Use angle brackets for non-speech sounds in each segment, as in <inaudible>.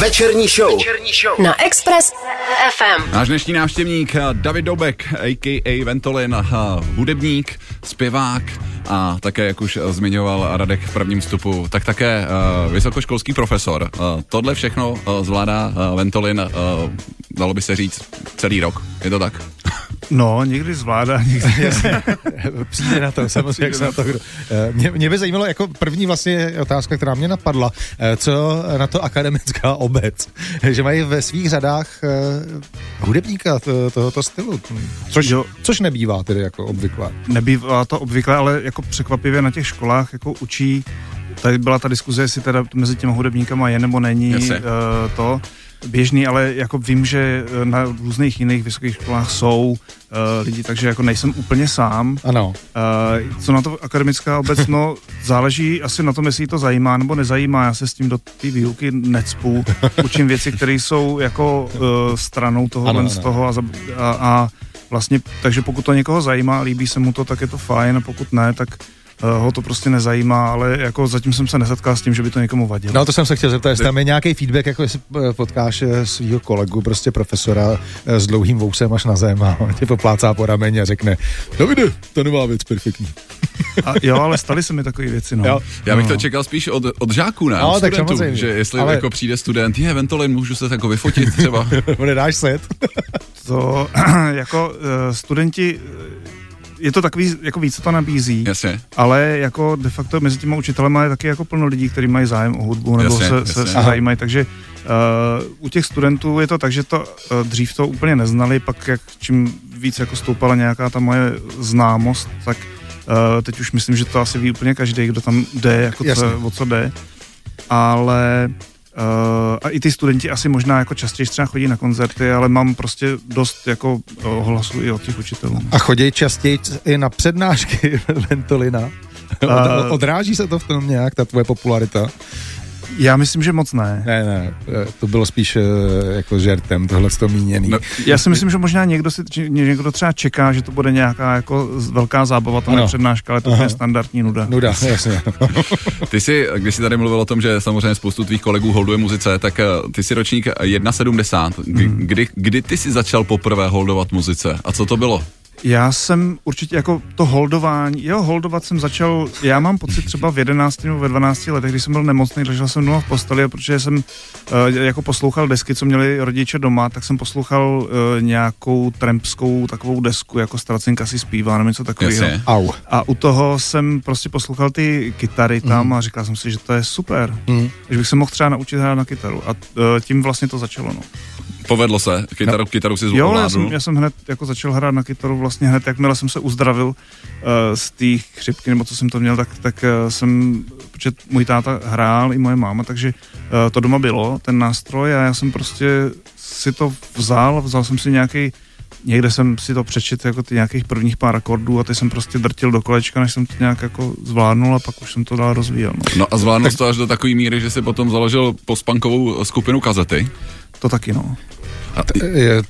Večerní show. Večerní show. Na Express FM. Náš dnešní návštěvník eh, David Dobek, a.k.a. Ventolin, eh, hudebník, zpěvák a také, jak už zmiňoval Radek v prvním vstupu, tak také uh, vysokoškolský profesor. Uh, tohle všechno uh, zvládá uh, Ventolin, uh, dalo by se říct, celý rok. Je to tak? <laughs> No, někdy zvládá, <laughs> někdy <laughs> Přijde na to, samozřejmě, jak se na to kdo. Eh, mě, mě by zajímalo, jako první vlastně otázka, která mě napadla, eh, co na to akademická obec, <laughs> že mají ve svých řadách uh, hudebníka to, tohoto stylu, což, jo. což nebývá tedy jako obvykle. Nebývá to obvykle, ale jako překvapivě na těch školách jako učí, tady byla ta diskuze, jestli teda mezi těmi hudebníkama je nebo není uh, to, běžný, ale jako vím, že eh, na různých jiných vysokých školách jsou uh, lidi, takže jako nejsem úplně sám. Ano. Uh, co na to akademická obec, no záleží asi na tom, jestli to zajímá nebo nezajímá. Já se s tím do té výuky necpu, učím věci, které jsou jako uh, stranou toho ano, ano. z toho a, a, a vlastně, takže pokud to někoho zajímá, líbí se mu to, tak je to fajn a pokud ne, tak ho to prostě nezajímá, ale jako zatím jsem se nesetkal s tím, že by to někomu vadilo. No to jsem se chtěl zeptat, jestli tam je nějaký feedback, jako jestli eh, potkáš eh, svého kolegu, prostě profesora s dlouhým vousem až na zem a on tě poplácá po rameni a řekne, Davide, to nová věc, perfektní. A jo, ale staly se mi takové věci, no. Jo. Já bych no. to čekal spíš od, od žáků, ne? No, od tak studentů, že jestli ale... jako přijde student, je Ventolin, můžu se jako vyfotit třeba. <laughs> Nedáš set? to <clears throat> jako studenti je to takový, jako víc to nabízí, jasně. ale jako de facto mezi těma učitelema je taky jako plno lidí, kteří mají zájem o hudbu nebo jasně, se, jasně. se, se zajímají, takže uh, u těch studentů je to tak, že to uh, dřív to úplně neznali, pak jak čím víc jako stoupala nějaká ta moje známost, tak uh, teď už myslím, že to asi ví úplně každý, kdo tam jde, jako co, o co jde, ale Uh, a i ty studenti asi možná jako častěji třeba chodí na koncerty, ale mám prostě dost jako hlasu i od těch učitelů. A chodí častěji i na přednášky <laughs> Ventolina? Uh, Odráží se to v tom nějak, ta tvoje popularita? Já myslím, že moc ne. Ne, ne, to bylo spíš eh, jako žertem, tohle to míněný. No, já si myslím, že možná někdo si někdo třeba čeká, že to bude nějaká jako velká zábava, to přednáška, ale to je standardní nuda. Nuda, jasně. ty jsi, když jsi tady mluvil o tom, že samozřejmě spoustu tvých kolegů holduje muzice, tak eh, ty jsi ročník 1,70. Hmm. Kdy, kdy ty jsi začal poprvé holdovat muzice a co to bylo? Já jsem určitě jako to holdování, jo, holdovat jsem začal, já mám pocit třeba v 11 nebo ve 12 letech, když jsem byl nemocný, ležel jsem doma v posteli, protože jsem uh, jako poslouchal desky, co měli rodiče doma, tak jsem poslouchal uh, nějakou trampskou takovou desku, jako Stracinka si zpívá, nebo něco takového. Au. A u toho jsem prostě poslouchal ty kytary tam mm. a říkal jsem si, že to je super, mm. že bych se mohl třeba naučit hrát na kytaru. A uh, tím vlastně to začalo, no. Povedlo se, kytaru, no. kytaru si Jo, já jsem, já jsem hned jako začal hrát na kytaru vlastně hned, jakmile jsem se uzdravil uh, z té chřipky, nebo co jsem to měl, tak, tak uh, jsem, protože můj táta hrál i moje máma, takže uh, to doma bylo, ten nástroj a já jsem prostě si to vzal, vzal jsem si nějaký někde jsem si to přečetl jako ty nějakých prvních pár akordů a ty jsem prostě drtil do kolečka, než jsem to nějak jako zvládnul a pak už jsem to dál rozvíjel. No, no a zvládnul tak... to až do takové míry, že si potom založil pospankovou skupinu kazety? To taky, no. A t- je,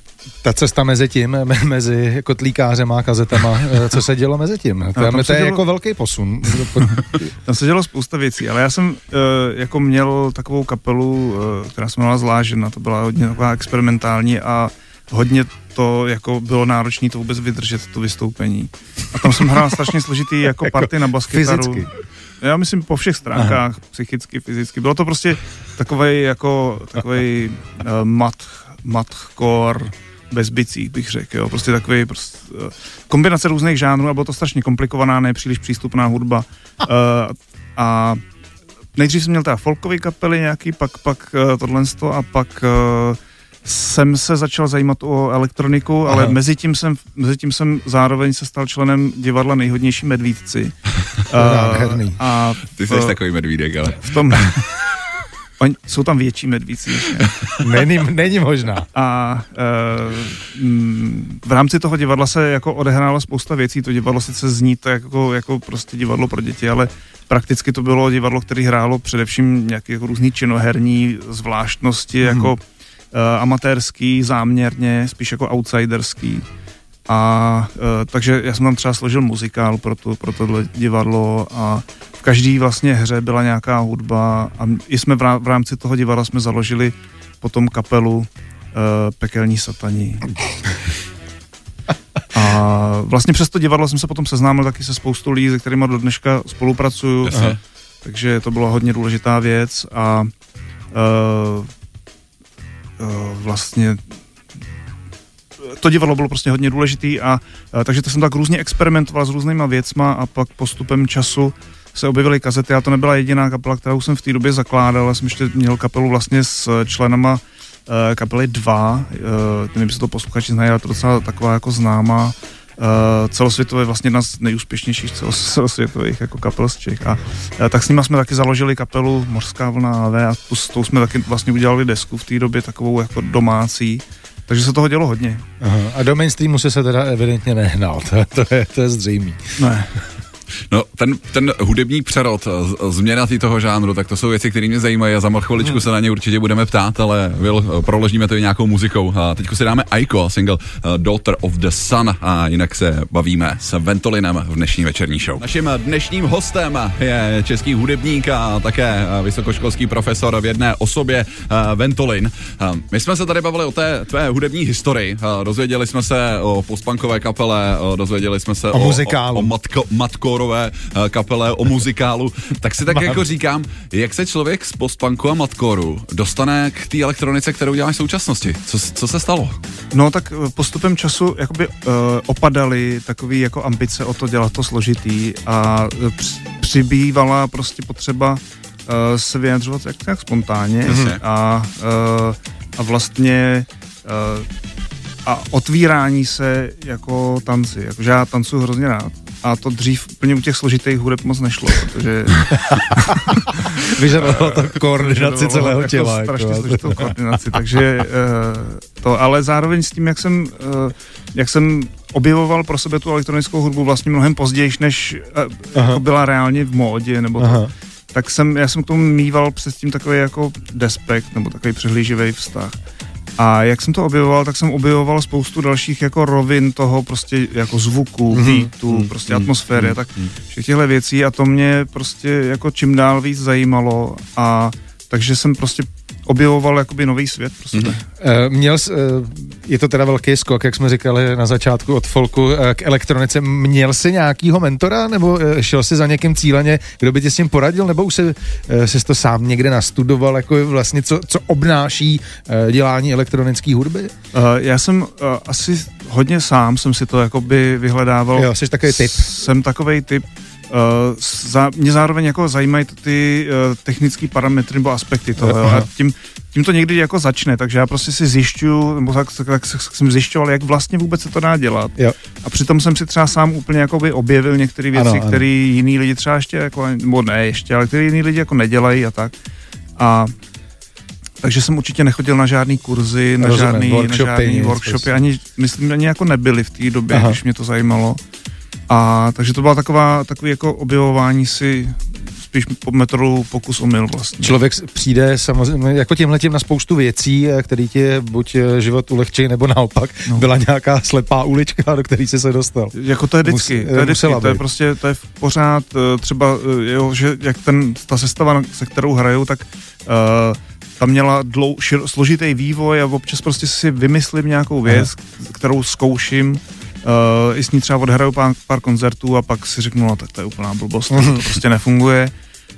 ta cesta mezi tím, <laughs> mezi kotlíkářem a kazetama, eh, co se dělo mezi tím? To, no, to je dělo... jako velký posun. <laughs> tam se dělo spousta věcí, ale já jsem uh, jako měl takovou kapelu, uh, která se jmenovala Zlážena, to byla hodně taková experimentální a hodně to jako bylo náročné to vůbec vydržet, to vystoupení. A tam jsem hrál strašně složitý <laughs> jako, jako party na baskytaru. Fyzicky. Já myslím po všech stránkách, Aha. psychicky, fyzicky. Bylo to prostě takový jako takový uh, mat, matkor bez bicích, bych řekl, jo. Prostě takový prostě, uh, kombinace různých žánrů a bylo to strašně komplikovaná, nepříliš přístupná hudba. Uh, a nejdřív jsem měl teda folkové kapely nějaký, pak, pak uh, tohle a pak uh, jsem se začal zajímat o elektroniku, ale mezi tím, jsem, mezi tím jsem zároveň se stal členem divadla Nejhodnější medvídci. <laughs> uh, a Ty jsi takový medvídek, ale. V tom, <laughs> Oni, jsou tam větší medvíci. <laughs> není, není možná. A e, v rámci toho divadla se jako odehrála spousta věcí. To divadlo sice zní to jako, jako prostě divadlo pro děti, ale prakticky to bylo divadlo, které hrálo především nějaké jako různý činoherní zvláštnosti, hmm. jako e, amatérský, záměrně, spíš jako outsiderský. A e, takže já jsem tam třeba složil muzikál pro, to, pro tohle divadlo a v každé vlastně hře byla nějaká hudba a i jsme v, rá, v rámci toho divadla jsme založili potom kapelu e, Pekelní sataní. A vlastně přes to divadlo jsem se potom seznámil taky se spoustu lidí, se kterými do dneška spolupracuju. Jasně. Takže to byla hodně důležitá věc a uh, uh, vlastně to divadlo bylo prostě hodně důležitý a uh, takže to jsem tak různě experimentoval s různýma věcma a pak postupem času se objevily kazety a to nebyla jediná kapela, kterou jsem v té době zakládal. Já jsem ještě měl kapelu vlastně s členama uh, kapely 2, uh, nevím, jestli to posluchači znají, ale to docela taková jako známá uh, celosvětově vlastně jedna z nejúspěšnějších <laughs> celosvětových jako kapel z Čech. A uh, tak s nimi jsme taky založili kapelu Morská vlna AV a tu, s tou jsme taky vlastně udělali desku v té době takovou jako domácí. Takže se toho dělo hodně. Aha. A do mainstreamu se se teda evidentně nehnal, to, to je, to je zřejmý. Ne. No, ten, ten hudební přerod, změna tý toho žánru, tak to jsou věci, které mě zajímají a za chviličku hmm. se na ně určitě budeme ptát, ale Will, proložíme to i nějakou muzikou. A teď si dáme Aiko, single Daughter of the Sun a jinak se bavíme s Ventolinem v dnešní večerní show. Naším dnešním hostem je český hudebník a také vysokoškolský profesor v jedné osobě Ventolin. My jsme se tady bavili o té tvé hudební historii, dozvěděli jsme se o postpunkové kapele, dozvěděli jsme se o, o muzikálu. o, o matko, matko hardcoreové eh, kapele, o muzikálu, tak si tak Mám. jako říkám, jak se člověk z postpunku a matkoru dostane k té elektronice, kterou děláš v současnosti? Co, co se stalo? No tak eh, postupem času jakoby uh, opadaly takový jako ambice o to dělat to složitý a přibývala prostě potřeba uh, se vyjadřovat jak, jak spontánně mm-hmm. a, uh, a vlastně uh, a otvírání se jako tanci. Jakože já tancuji hrozně rád a to dřív úplně u těch složitých hudeb moc nešlo, protože... <laughs> Vyžadovalo to koordinaci celého jako těla. Strašně jako. složitou koordinaci, takže uh, to, ale zároveň s tím, jak jsem, uh, jak jsem objevoval pro sebe tu elektronickou hudbu vlastně mnohem později, než jako byla reálně v módě, nebo to, tak jsem, já jsem k tomu mýval přes tím takový jako despekt, nebo takový přehlíživý vztah. A jak jsem to objevoval, tak jsem objevoval spoustu dalších jako rovin toho prostě jako zvuku, mm-hmm. beatu, mm-hmm. prostě mm-hmm. atmosféry mm-hmm. tak všech těchto věcí a to mě prostě jako čím dál víc zajímalo a takže jsem prostě objevoval jakoby nový svět. Prostě. Mm-hmm. Měl jsi, je to teda velký skok, jak jsme říkali na začátku od folku k elektronice. Měl jsi nějakýho mentora, nebo šel jsi za někým cíleně, kdo by tě s tím poradil, nebo už jsi, jsi to sám někde nastudoval, jako vlastně co, co obnáší dělání elektronické hudby? Já jsem asi hodně sám jsem si to jakoby vyhledával. Jo, jsi takový typ. Jsem takový typ, Uh, za, mě zároveň jako zajímají ty uh, technické parametry nebo aspekty toho. Jo, a tím, tím to někdy jako začne, takže já prostě si zjišťuju, nebo tak, tak, tak jsem zjišťoval, jak vlastně vůbec se to dá dělat. Jo. A přitom jsem si třeba sám úplně jakoby objevil některé věci, které jiní lidi třeba ještě jako, nebo ne ještě, ale které jiní lidi jako nedělají a tak. A takže jsem určitě nechodil na žádný kurzy, na Rozumím, žádný, workshopy, na žádný workshopy, ani, myslím, ani jako nebyli v té době, Aha. když mě to zajímalo. A takže to byla taková, takový jako objevování si spíš po metru pokus omyl vlastně. Člověk přijde samozřejmě jako tím na spoustu věcí, eh, který ti buď eh, život ulehčí, nebo naopak no. byla nějaká slepá ulička, do který jsi se dostal. Jako to je vždycky, Mus, to je, vždycky, to je prostě, to je pořád eh, třeba, jo, že jak ten, ta sestava, se kterou hraju, tak uh, tam měla dlou, šir, složitý vývoj a občas prostě si vymyslím nějakou věc, Aha. kterou zkouším Uh, I s ní třeba odhraju pár, pár koncertů a pak si řeknu, no tak to je úplná blbost, to prostě nefunguje.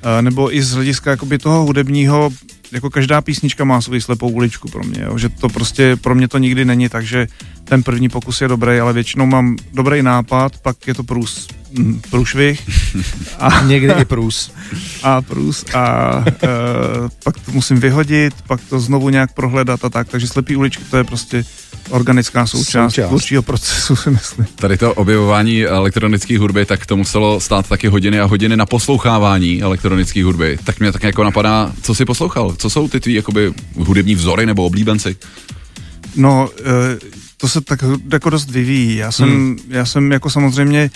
Uh, nebo i z hlediska jakoby toho hudebního, jako každá písnička má svou slepou uličku pro mě, jo, že to prostě pro mě to nikdy není tak, že ten první pokus je dobrý, ale většinou mám dobrý nápad, pak je to průs, průšvih. A <laughs> někdy i průs. A průs a uh, pak to musím vyhodit, pak to znovu nějak prohledat a tak, takže slepý uličky to je prostě organická součást, součást. tvůrčího procesu, <laughs> si myslím. Tady to objevování elektronické hudby, tak to muselo stát taky hodiny a hodiny na poslouchávání elektronické hudby. Tak mě tak jako napadá, co si poslouchal? Co jsou ty tvý jakoby hudební vzory nebo oblíbenci? No, eh, to se tak jako dost vyvíjí. Já jsem, hmm. já jsem jako samozřejmě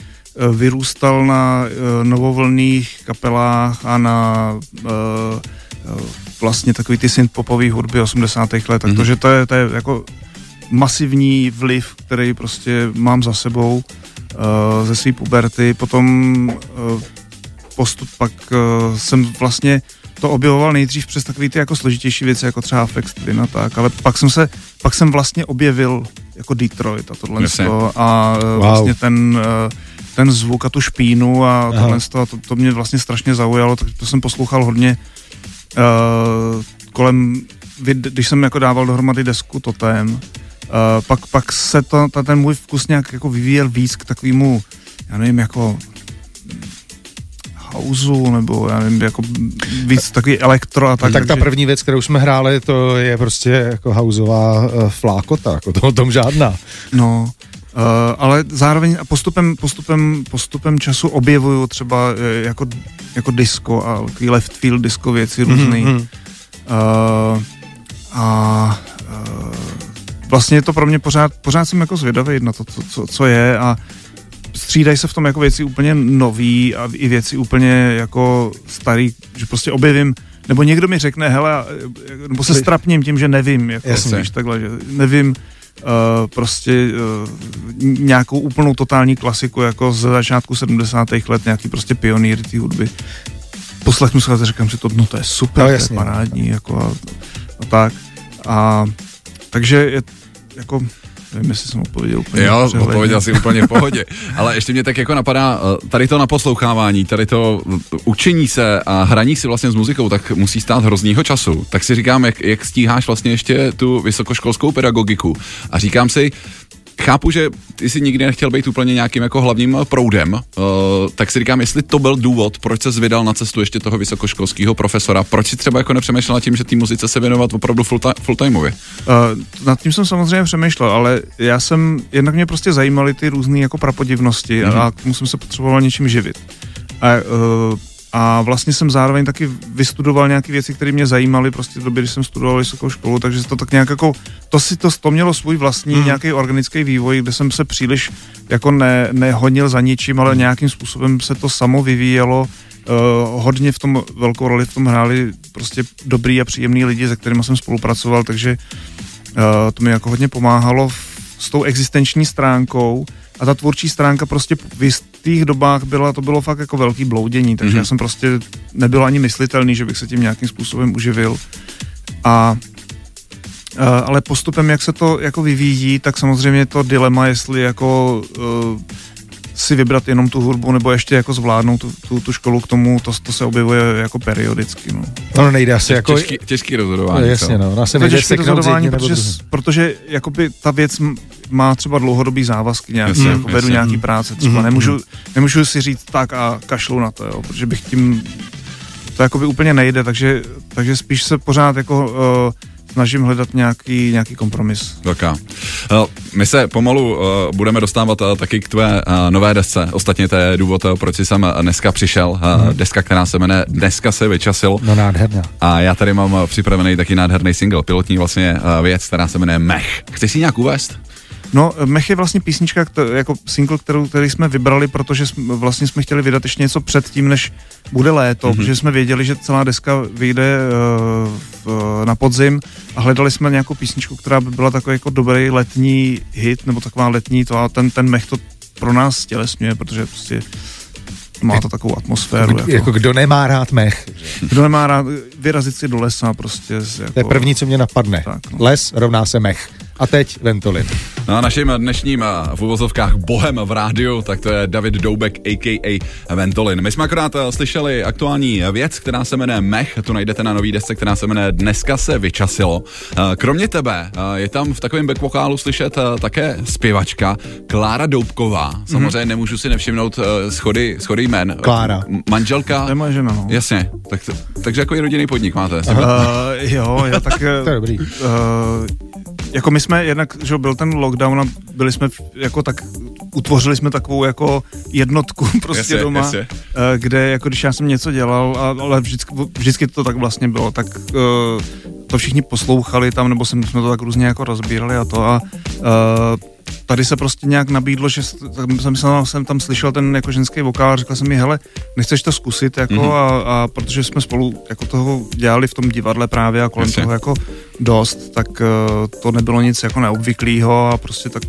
vyrůstal na eh, novovolných kapelách a na vlastně takový ty synth popový hudby 80. let, mm-hmm. takže to je, to je jako masivní vliv, který prostě mám za sebou uh, ze své puberty. Potom uh, postup pak uh, jsem vlastně to objevoval nejdřív přes takové ty jako složitější věci, jako třeba Flex Twin a tak, ale pak jsem se, pak jsem vlastně objevil jako Detroit a tohle a uh, wow. vlastně ten uh, ten zvuk a tu špínu a tohle to, to, to mě vlastně strašně zaujalo, tak to jsem poslouchal hodně uh, kolem, když jsem jako dával dohromady desku Totem, uh, pak, pak se to, ta, ten můj vkus nějak jako vyvíjel víc k takovému, já nevím, jako houseu, nebo já nevím, jako víc takový elektro a tak. Tak ta první věc, kterou jsme hráli, to je prostě jako houseová uh, flákota, jako to o tom žádná. No, Uh, ale zároveň postupem, postupem, postupem času objevuju třeba uh, jako, jako disco a takový left field disco věci mhm, různý. Mm-hmm. Uh, a uh, vlastně je to pro mě pořád, pořád jsem jako zvědavý na to, co, co, co je a střídají se v tom jako věci úplně nový a i věci úplně jako starý, že prostě objevím nebo někdo mi řekne, hele, nebo se strapním tím, že nevím, jako, víš, takhle, že nevím, Uh, prostě uh, nějakou úplnou totální klasiku jako z začátku 70. let, nějaký prostě pionýr té hudby. Poslechnu se a říkám si to, no to je super, no, jasně. to je parádní, jako a, a tak. A takže je, jako Nevím, jestli jsem odpověděl úplně Jo, odpověděl si úplně v pohodě. Ale ještě mě tak jako napadá, eh, tady to naposlouchávání, tady to učení se a hraní si vlastně s muzikou, tak musí stát hroznýho času. Tak si říkám, jak, jak stíháš vlastně ještě tu vysokoškolskou pedagogiku. A říkám si, chápu, že ty si nikdy nechtěl být úplně nějakým jako hlavním proudem, uh, tak si říkám, jestli to byl důvod, proč se vydal na cestu ještě toho vysokoškolského profesora, proč si třeba jako nepřemýšlel tím, že té muzice se věnovat opravdu full, full timeově? Uh, nad tím jsem samozřejmě přemýšlel, ale já jsem, jednak mě prostě zajímaly ty různé jako prapodivnosti mm-hmm. a k tomu jsem se potřeboval něčím živit. A uh, a vlastně jsem zároveň taky vystudoval nějaké věci, které mě zajímaly prostě v době, když jsem studoval vysokou školu, takže to tak nějak jako, to si to, to mělo svůj vlastní mm. nějaký organický vývoj, kde jsem se příliš jako ne, nehonil za ničím, ale nějakým způsobem se to samo vyvíjelo. Uh, hodně v tom velkou roli v tom hráli prostě dobrý a příjemný lidi, se kterými jsem spolupracoval, takže uh, to mi jako hodně pomáhalo s tou existenční stránkou a ta tvůrčí stránka prostě v jistých dobách byla, to bylo fakt jako velký bloudění, takže mm-hmm. já jsem prostě nebyl ani myslitelný, že bych se tím nějakým způsobem uživil. A ale postupem, jak se to jako vyvíjí, tak samozřejmě to dilema, jestli jako uh, si vybrat jenom tu hudbu, nebo ještě jako zvládnout tu, tu, tu školu k tomu, to, to se objevuje jako periodicky. No, no nejde asi jako... Těžký, těžký rozhodování. No, jasně, no. Asi to těžký rozhodování, protože, protože jakoby ta věc má třeba dlouhodobý závazky nějaký, jasně, jako vedu nějaký práce, třeba mm-hmm. nemůžu, nemůžu si říct tak a kašlu na to, jo, protože bych tím to jakoby úplně nejde, takže, takže spíš se pořád jako uh, snažím hledat nějaký, nějaký kompromis. Velká. Eh, my se pomalu uh, budeme dostávat uh, taky k tvé nové desce. Ostatně to je důvod, proč jsem dneska přišel. Hmm. Deska, která se jmenuje Dneska se vyčasil. No nádherná. A já tady mám připravený taky nádherný single, pilotní vlastně věc, která se jmenuje Mech. Chceš si nějak uvést? No, Mech je vlastně písnička, kter, jako single, kterou, který jsme vybrali, protože jsme, vlastně jsme chtěli vydat ještě něco před tím, než bude léto, mm-hmm. protože jsme věděli, že celá deska vyjde uh, v, na podzim a hledali jsme nějakou písničku, která by byla takový jako dobrý letní hit, nebo taková letní to a ten, ten Mech to pro nás stělesňuje, protože prostě má to takovou atmosféru. Jako, jako, jako kdo nemá rád mech. Kdo nemá rád vyrazit si do lesa prostě. Jako, to je jako- první, co mě napadne. Tak, no. Les rovná se mech. A teď Ventolin. No a naším dnešním v uvozovkách bohem v rádiu, tak to je David Doubek, a.k.a. Ventolin. My jsme akorát eh, slyšeli aktuální věc, která se jmenuje Mech, tu najdete na nový desce, která se jmenuje Dneska se vyčasilo. Eh, kromě tebe eh, je tam v takovém back vokálu slyšet také zpěvačka Klára Doubková. Mhm. Samozřejmě mm-hmm. nemůžu si nevšimnout schody, schody jmen. Klára. Manželka. Nemá žena, no. Jasně. Tak, takže jako i rodinný podnik máte. Uh, jo, já tak... <laughs> to je dobrý. Uh, jako my jsme jednak, že byl ten lockdown a byli jsme jako tak, utvořili jsme takovou jako jednotku <laughs> prostě jasně, doma, jasně. Eh, kde jako když já jsem něco dělal, ale vždycky, vždycky to tak vlastně bylo, tak uh, to všichni poslouchali tam, nebo jsme to tak různě jako rozbírali a to a uh, tady se prostě nějak nabídlo, že jsem, jsem, jsem tam slyšel ten jako ženský vokál a řekl jsem mi, hele, nechceš to zkusit, jako, mm-hmm. a, a, protože jsme spolu jako toho dělali v tom divadle právě a kolem Jasně. toho jako dost, tak uh, to nebylo nic jako neobvyklého a prostě tak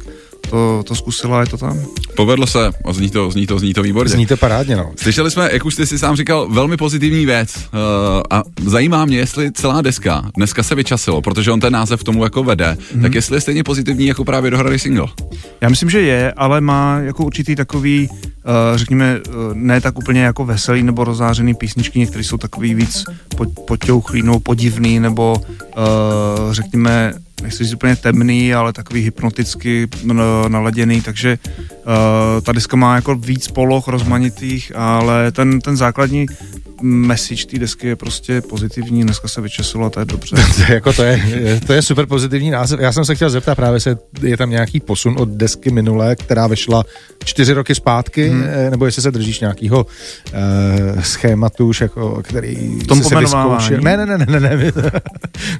to, to zkusila, je to tam. Povedlo se a zní to, zní to, zní to výborně. Zní to parádně, no. Slyšeli jsme, jak už ty si sám říkal, velmi pozitivní věc uh, a zajímá mě, jestli celá deska, dneska se vyčasilo, protože on ten název tomu jako vede, mm-hmm. tak jestli je stejně pozitivní jako právě dohrady single. Já myslím, že je, ale má jako určitý takový, řekněme, uh, ne tak úplně jako veselý nebo rozářený písničky, některé jsou takový víc potěuchlý nebo podivný, nebo uh, řekněme nechci říct úplně temný, ale takový hypnoticky naladěný, takže ta deska má jako víc poloh rozmanitých, ale ten, ten základní message té desky je prostě pozitivní, dneska se vyčesilo a to je dobře. <laughs> jako to, je, to je super pozitivní název. Já jsem se chtěl zeptat právě, se, je tam nějaký posun od desky minulé, která vyšla čtyři roky zpátky, hmm. nebo jestli se držíš nějakého uh, schématu, už jako, který v tom se vyzkoušel. Ne, ne, ne, ne, ne. <laughs>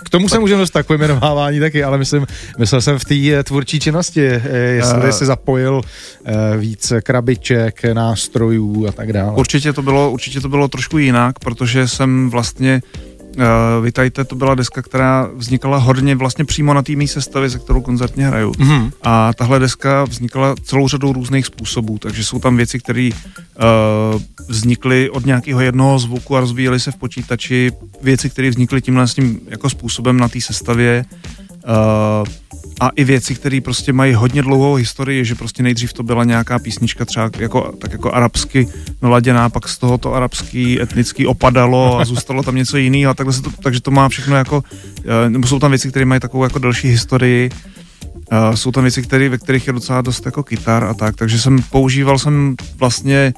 K tomu se můžeme dostat k pojmenovávání taky, ale myslím, myslel jsem v té eh, tvůrčí činnosti, jestli uh, jsi zapojil uh, víc krabiček, nástrojů a tak dále. Určitě to bylo, určitě to bylo trošku jinak, protože jsem vlastně Uh, Vítajte, to byla deska, která vznikala hodně vlastně přímo na té sestavě, se kterou koncertně hraju. Mm-hmm. A tahle deska vznikala celou řadou různých způsobů, takže jsou tam věci, které uh, vznikly od nějakého jednoho zvuku a rozvíjely se v počítači, věci, které vznikly tímhle s tím jako způsobem na té sestavě. Uh, a i věci, které prostě mají hodně dlouhou historii, že prostě nejdřív to byla nějaká písnička třeba jako, tak jako arabsky naladěná, pak z toho to arabský etnický opadalo a zůstalo tam něco jiného, takhle se to, takže to má všechno jako, eh, nebo jsou tam věci, které mají takovou jako delší historii, Uh, jsou tam věci, které, ve kterých je docela dost jako kytar a tak, takže jsem používal jsem vlastně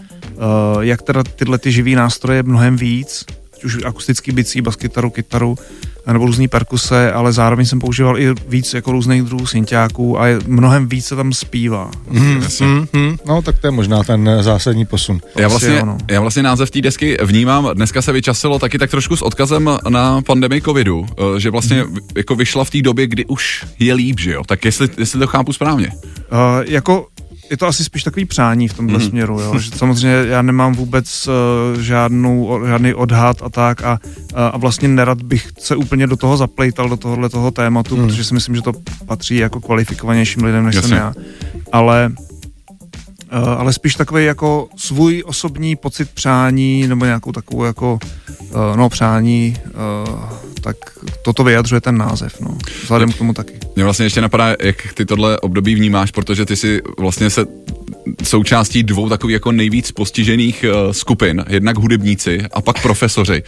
jak teda tyhle ty živý nástroje mnohem víc, už akustický bicí, bas kytaru, kytaru, nebo různé perkuse, ale zároveň jsem používal i víc jako různých druhů synťáků a je, mnohem víc se tam zpívá. Mm, mm, mm, no tak to je možná ten zásadní posun. Já vlastně, já vlastně název té desky vnímám, dneska se vyčasilo taky tak trošku s odkazem na pandemii covidu, eh, že vlastně mm. jako vyšla v té době, kdy už je líp, že jo? Tak jestli, jestli to chápu správně. Uh, jako je to asi spíš takový přání v tomhle mm. směru, jo? že samozřejmě já nemám vůbec uh, žádnou, žádný odhad a tak a, a vlastně nerad bych se úplně do toho zaplejtal, do tohohle toho tématu, mm. protože si myslím, že to patří jako kvalifikovanějším lidem, než Jasně. jsem já. Ale Uh, ale spíš takový jako svůj osobní pocit přání nebo nějakou takovou jako uh, no přání uh, tak toto vyjadřuje ten název, no. Vzhledem k tomu taky. Mě vlastně ještě napadá, jak ty tohle období vnímáš, protože ty si vlastně se součástí dvou takových jako nejvíc postižených uh, skupin, jednak hudebníci a pak profesoři.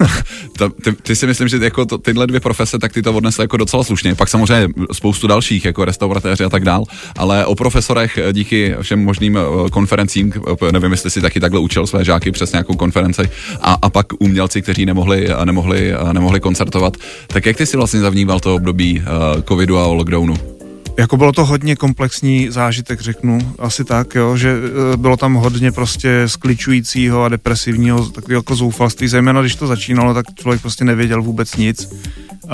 Uh, <laughs> ta, ty, ty, si myslím, že jako to, tyhle dvě profese, tak ty to odnesly jako docela slušně. Pak samozřejmě spoustu dalších, jako restauratéři a tak dál, ale o profesorech díky všem možným konferencím, nevím, jestli si taky takhle učil své žáky přes nějakou konferenci a, a pak umělci, kteří nemohli, nemohli, nemohli koncertovat. Tak jak ty si vlastně zavníval to období uh, covidu a lockdownu? Jako bylo to hodně komplexní zážitek, řeknu, asi tak, jo, že e, bylo tam hodně prostě skličujícího a depresivního, takového jako zoufalství, zejména když to začínalo, tak člověk prostě nevěděl vůbec nic. Uh,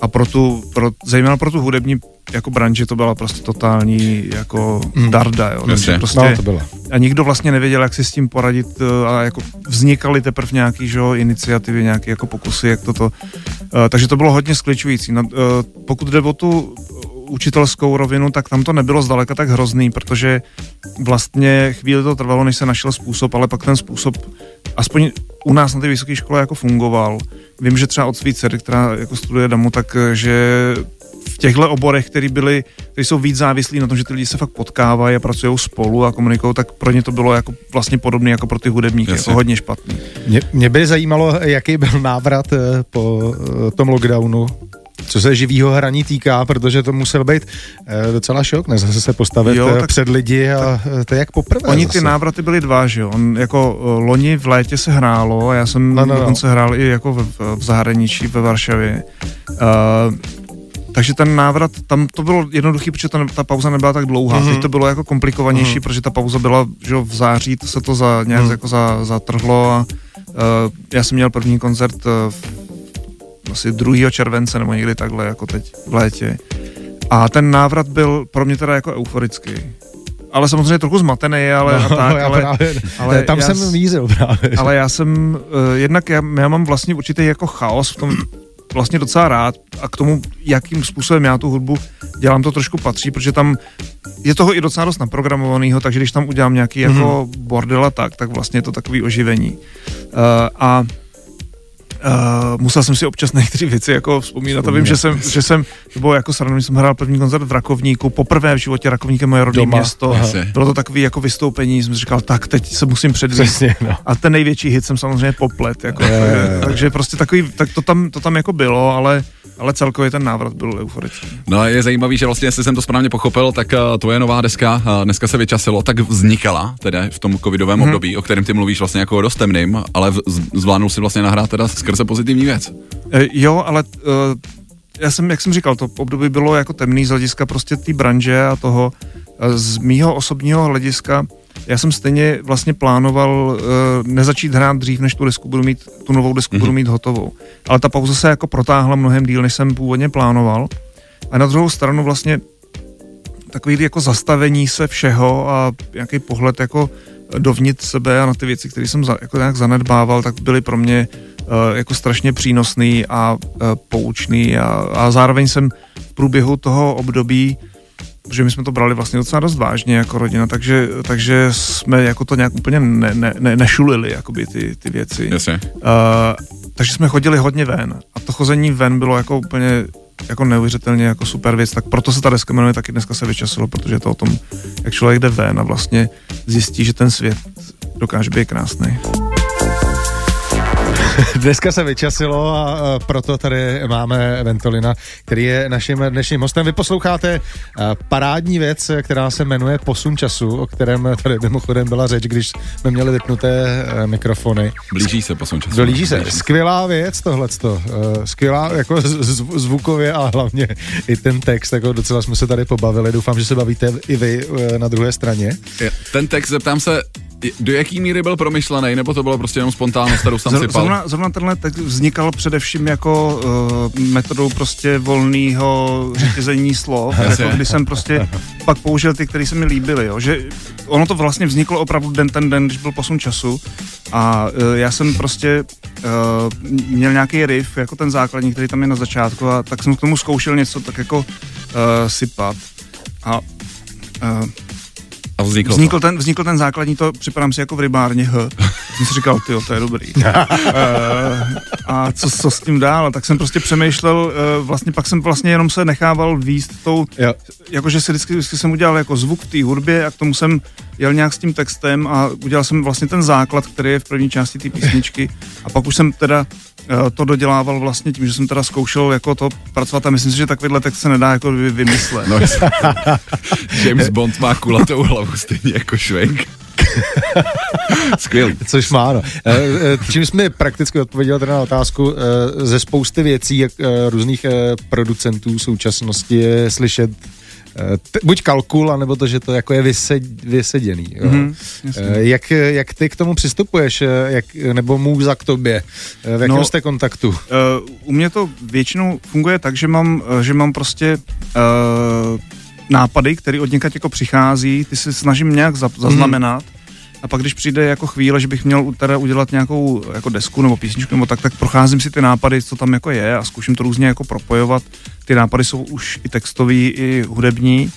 a pro tu, pro, zejména pro tu hudební jako branži to byla prostě totální jako mm. darda, jo. Prostě, prostě, no, to bylo. A nikdo vlastně nevěděl, jak si s tím poradit e, a jako vznikaly teprve nějaký, že iniciativy, nějaké jako pokusy, jak toto. Uh, takže to bylo hodně skličující. No, uh, pokud jde o tu učitelskou rovinu, tak tam to nebylo zdaleka tak hrozný, protože vlastně chvíli to trvalo, než se našel způsob, ale pak ten způsob aspoň u nás na té vysoké škole jako fungoval. Vím, že třeba od svý dcery, která jako studuje DAMu, tak že v těchto oborech, které byly, které jsou víc závislí na tom, že ty lidi se fakt potkávají a pracují spolu a komunikují, tak pro ně to bylo jako vlastně podobné jako pro ty hudebníky, jako hodně špatný. Mě, mě by zajímalo, jaký byl návrat eh, po eh, tom lockdownu co se živýho hraní týká, protože to musel být e, docela šok, ne? Zase se postavit jo, tak, před lidi a tak, to je jak poprvé. Oni zase. ty návraty byly dva, že jo? On jako loni v létě se hrálo a já jsem no, no, no. dokonce no. hrál i jako v, v zahraničí ve Varšavě. Uh, takže ten návrat, tam to bylo jednoduchý, protože ta, ta pauza nebyla tak dlouhá. Mm-hmm. Teď to bylo jako komplikovanější, mm-hmm. protože ta pauza byla, že v září to se to za, nějak mm-hmm. jako za, zatrhlo a uh, já jsem měl první koncert v asi 2. července nebo někdy takhle, jako teď v létě. A ten návrat byl pro mě teda jako euforický. Ale samozřejmě trochu zmatený, ale no, a tak, <laughs> ale, právě, ale tam já, jsem mířil právě. Ale já jsem, uh, jednak já, já mám vlastně určitý jako chaos v tom, vlastně docela rád a k tomu, jakým způsobem já tu hudbu dělám, to trošku patří, protože tam je toho i docela dost naprogramovaného, takže když tam udělám nějaký mm-hmm. jako bordel a tak, tak vlastně je to takový oživení. Uh, a Uh, musel jsem si občas některé věci jako vzpomínat a vím, že jsem, že jsem, to bylo jako sranu, jsem hrál první koncert v Rakovníku, poprvé v životě Rakovník je moje rodné město. Aha. Bylo to takový jako vystoupení, jsem si říkal, tak teď se musím předvíst. no. A ten největší hit jsem samozřejmě poplet, jako, je, je, je. takže prostě takový, tak to tam, to tam jako bylo, ale ale celkově ten návrat byl euforický. No a je zajímavý, že vlastně, jestli jsem to správně pochopil, tak uh, tvoje nová deska uh, dneska se vyčasilo, tak vznikala teda v tom covidovém hmm. období, o kterém ty mluvíš vlastně jako o dost temným, ale v, zvládnul si vlastně nahrát teda skrze pozitivní věc. E, jo, ale uh, já jsem, jak jsem říkal, to období bylo jako temný z hlediska prostě té branže a toho z mýho osobního hlediska já jsem stejně vlastně plánoval uh, nezačít hrát dřív, než tu desku budu mít, tu novou desku mm-hmm. budu mít hotovou. Ale ta pauza se jako protáhla mnohem díl, než jsem původně plánoval. A na druhou stranu vlastně takový jako zastavení se všeho a nějaký pohled jako dovnitř sebe a na ty věci, které jsem za, jako nějak zanedbával, tak byly pro mě jako strašně přínosný a uh, poučný a, a zároveň jsem v průběhu toho období protože my jsme to brali vlastně docela dost vážně jako rodina, takže, takže jsme jako to nějak úplně ne, ne, ne, nešulili jakoby ty, ty věci. Jasně. Uh, takže jsme chodili hodně ven a to chození ven bylo jako úplně jako neuvěřitelně jako super věc, tak proto se ta deska jmenuje taky dneska se vyčasilo, protože je to o tom, jak člověk jde ven a vlastně zjistí, že ten svět dokáže být krásný. <laughs> Dneska se vyčasilo a proto tady máme Ventolina, který je naším dnešním hostem. Vy posloucháte parádní věc, která se jmenuje Posun času, o kterém tady mimochodem byla řeč, když jsme měli vypnuté e, mikrofony. Blíží se posun času. Blíží se. Skvělá věc tohleto. E, skvělá jako zvukově a hlavně i ten text, jako docela jsme se tady pobavili. Doufám, že se bavíte i vy e, na druhé straně. Ten text, zeptám se, do jaký míry byl promyšlený, nebo to bylo prostě jenom spontánnost, kterou jsem sypal? Zrovna, zrovna tenhle text vznikal především jako uh, metodou prostě volného řetězení slov, <laughs> jako kdy jsem prostě pak použil ty, které se mi líbily, jo, že ono to vlastně vzniklo opravdu den ten den, když byl posun času. A uh, já jsem prostě uh, měl nějaký riff, jako ten základní, který tam je na začátku a tak jsem k tomu zkoušel něco tak jako uh, sypat. A uh, a vznikl, vznikl, ten, vznikl ten základní, to připadám si jako v rybárně H. jsem si říkal, ty to je dobrý. uh, <laughs> a co, co s tím dál? Tak jsem prostě přemýšlel, uh, vlastně pak jsem vlastně jenom se nechával výst tou, jo. jakože si vždycky, vždycky jsem udělal jako zvuk v té hudbě a k tomu jsem jel nějak s tím textem a udělal jsem vlastně ten základ, který je v první části té písničky a pak už jsem teda to dodělával vlastně tím, že jsem teda zkoušel jako to pracovat a myslím si, že takovýhle text se nedá jako vymyslet. No, <laughs> James Bond má kulatou hlavu stejně jako Švenk. <laughs> Skvělý. Což má, no. Eh, eh, čím jsme prakticky odpověděl teda na otázku, ze spousty věcí, jak různých producentů současnosti je slyšet t- buď kalkul, anebo to, že to jako je vysed, vyseděný. Jo. Mm, jak, jak ty k tomu přistupuješ, jak, nebo můza k tobě? V jakém no, jste kontaktu? Uh, u mě to většinou funguje tak, že mám, že mám prostě uh, nápady, které od někaď jako přichází, ty si snažím nějak zaznamenat. Mm a pak když přijde jako chvíle, že bych měl teda udělat nějakou jako desku nebo písničku nebo tak, tak procházím si ty nápady, co tam jako je a zkouším to různě jako propojovat. Ty nápady jsou už i textový, i hudební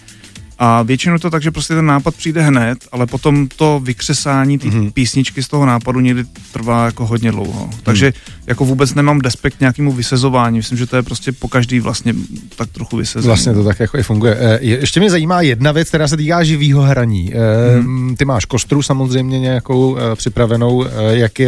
a většinou to tak, že prostě ten nápad přijde hned, ale potom to vykřesání té mm-hmm. písničky z toho nápadu někdy trvá jako hodně dlouho. Mm. Takže jako vůbec nemám despekt nějakému vysezování. Myslím, že to je prostě po každý vlastně tak trochu vysezení. Vlastně to tak jako i funguje. E, ještě mě zajímá jedna věc, která se týká živého hraní. E, mm. Ty máš kostru samozřejmě nějakou e, připravenou. E, jaký,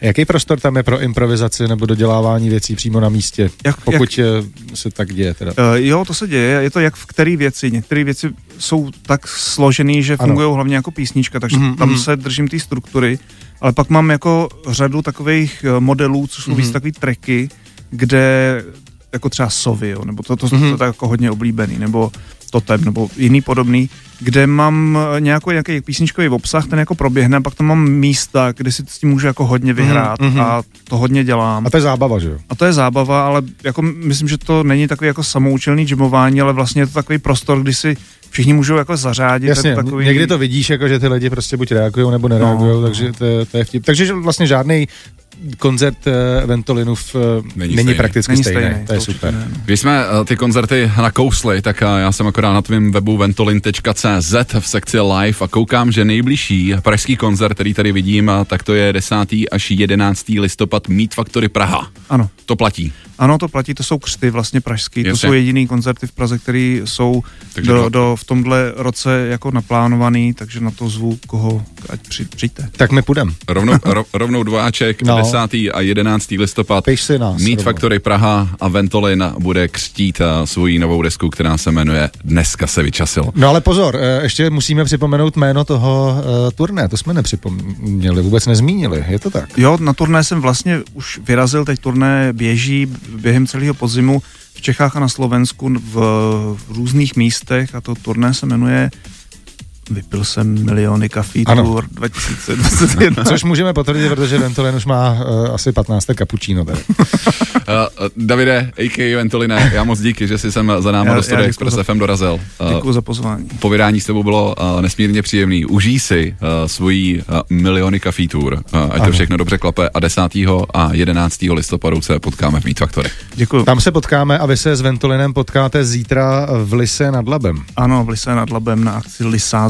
jaký prostor tam je pro improvizaci nebo dodělávání věcí přímo na místě? Jak, pokud jak, se tak děje teda. E, jo, to se děje. Je to jak v který věci. Některé věci jsou tak složený, že fungují hlavně jako písnička, takže mm-hmm. tam mhm. se držím té struktury, ale pak mám jako řadu takových eh, modelů, co jsou mm-hmm. víc takový tracky, kde jako třeba Sovy, jo, nebo to, to, to, mm-hmm. to je jako hodně oblíbený, nebo Totem, nebo jiný podobný, kde mám eh, nějaký, nějaký písničkový obsah, ten jako proběhne, a pak tam mám místa, kde si s tím můžu jako hodně vyhrát mm-hmm. a to hodně dělám. A to je zábava, že jo? A to je zábava, ale jako myslím, že to není takový jako samoučelný jamování, ale vlastně je to takový prostor, kdy si všichni můžou jako zařádit. Jasně, tak takový... někdy to vidíš, jako, že ty lidi prostě buď reagují nebo nereagují, no, takže to, to je vtip. Takže vlastně žádný koncert uh, Ventolinův uh, není, není prakticky není stejný. stejný. To je To super. ne. Když jsme uh, ty koncerty nakousli, tak uh, já jsem akorát na tvém webu ventolin.cz v sekci live a koukám, že nejbližší pražský koncert, který tady vidím, uh, tak to je 10. až 11. listopad Meet Factory Praha. Ano. To platí. Ano, to platí, to jsou křty vlastně pražský, to Jasně. jsou jediný koncerty v Praze, které jsou Takže do, do, v tomhle roce jako naplánovaný, takže na to zvu koho, ať při, přijďte. Tak my půjdem. Rovnou, ro, rovnou dváček, No. No. 10. a 11. listopad. Piš si nás. Meet. Factory Praha a Ventolin bude křtít uh, svoji novou desku, která se jmenuje Dneska se vyčasil. No ale pozor, eh, ještě musíme připomenout jméno toho uh, turné, to jsme nepřipomněli, vůbec nezmínili, je to tak? Jo, na turné jsem vlastně už vyrazil, teď turné běží během celého podzimu v Čechách a na Slovensku v, v různých místech a to turné se jmenuje Vypil jsem miliony kafí Ano. tour <laughs> 2021. Což můžeme potvrdit, protože Ventolin už má uh, asi 15. kapučíno tady. Uh, <laughs> Davide, a.k.a. Ventoline, <laughs> já moc díky, že jsi sem za náma Já- do děkuju Express za- FM dorazil. Uh, Děkuji za pozvání. povídání s tebou bylo uh, nesmírně příjemný. Užij si uh, svojí uh, miliony kafí tour, uh, ať Ano. to všechno dobře klape a 10. a 11. listopadu se potkáme v Meet Factory. Děkuji. Tam se potkáme a vy se s Ventolinem potkáte zítra v Lise nad Labem. Ano, v Lise nad Labem na akci Lisá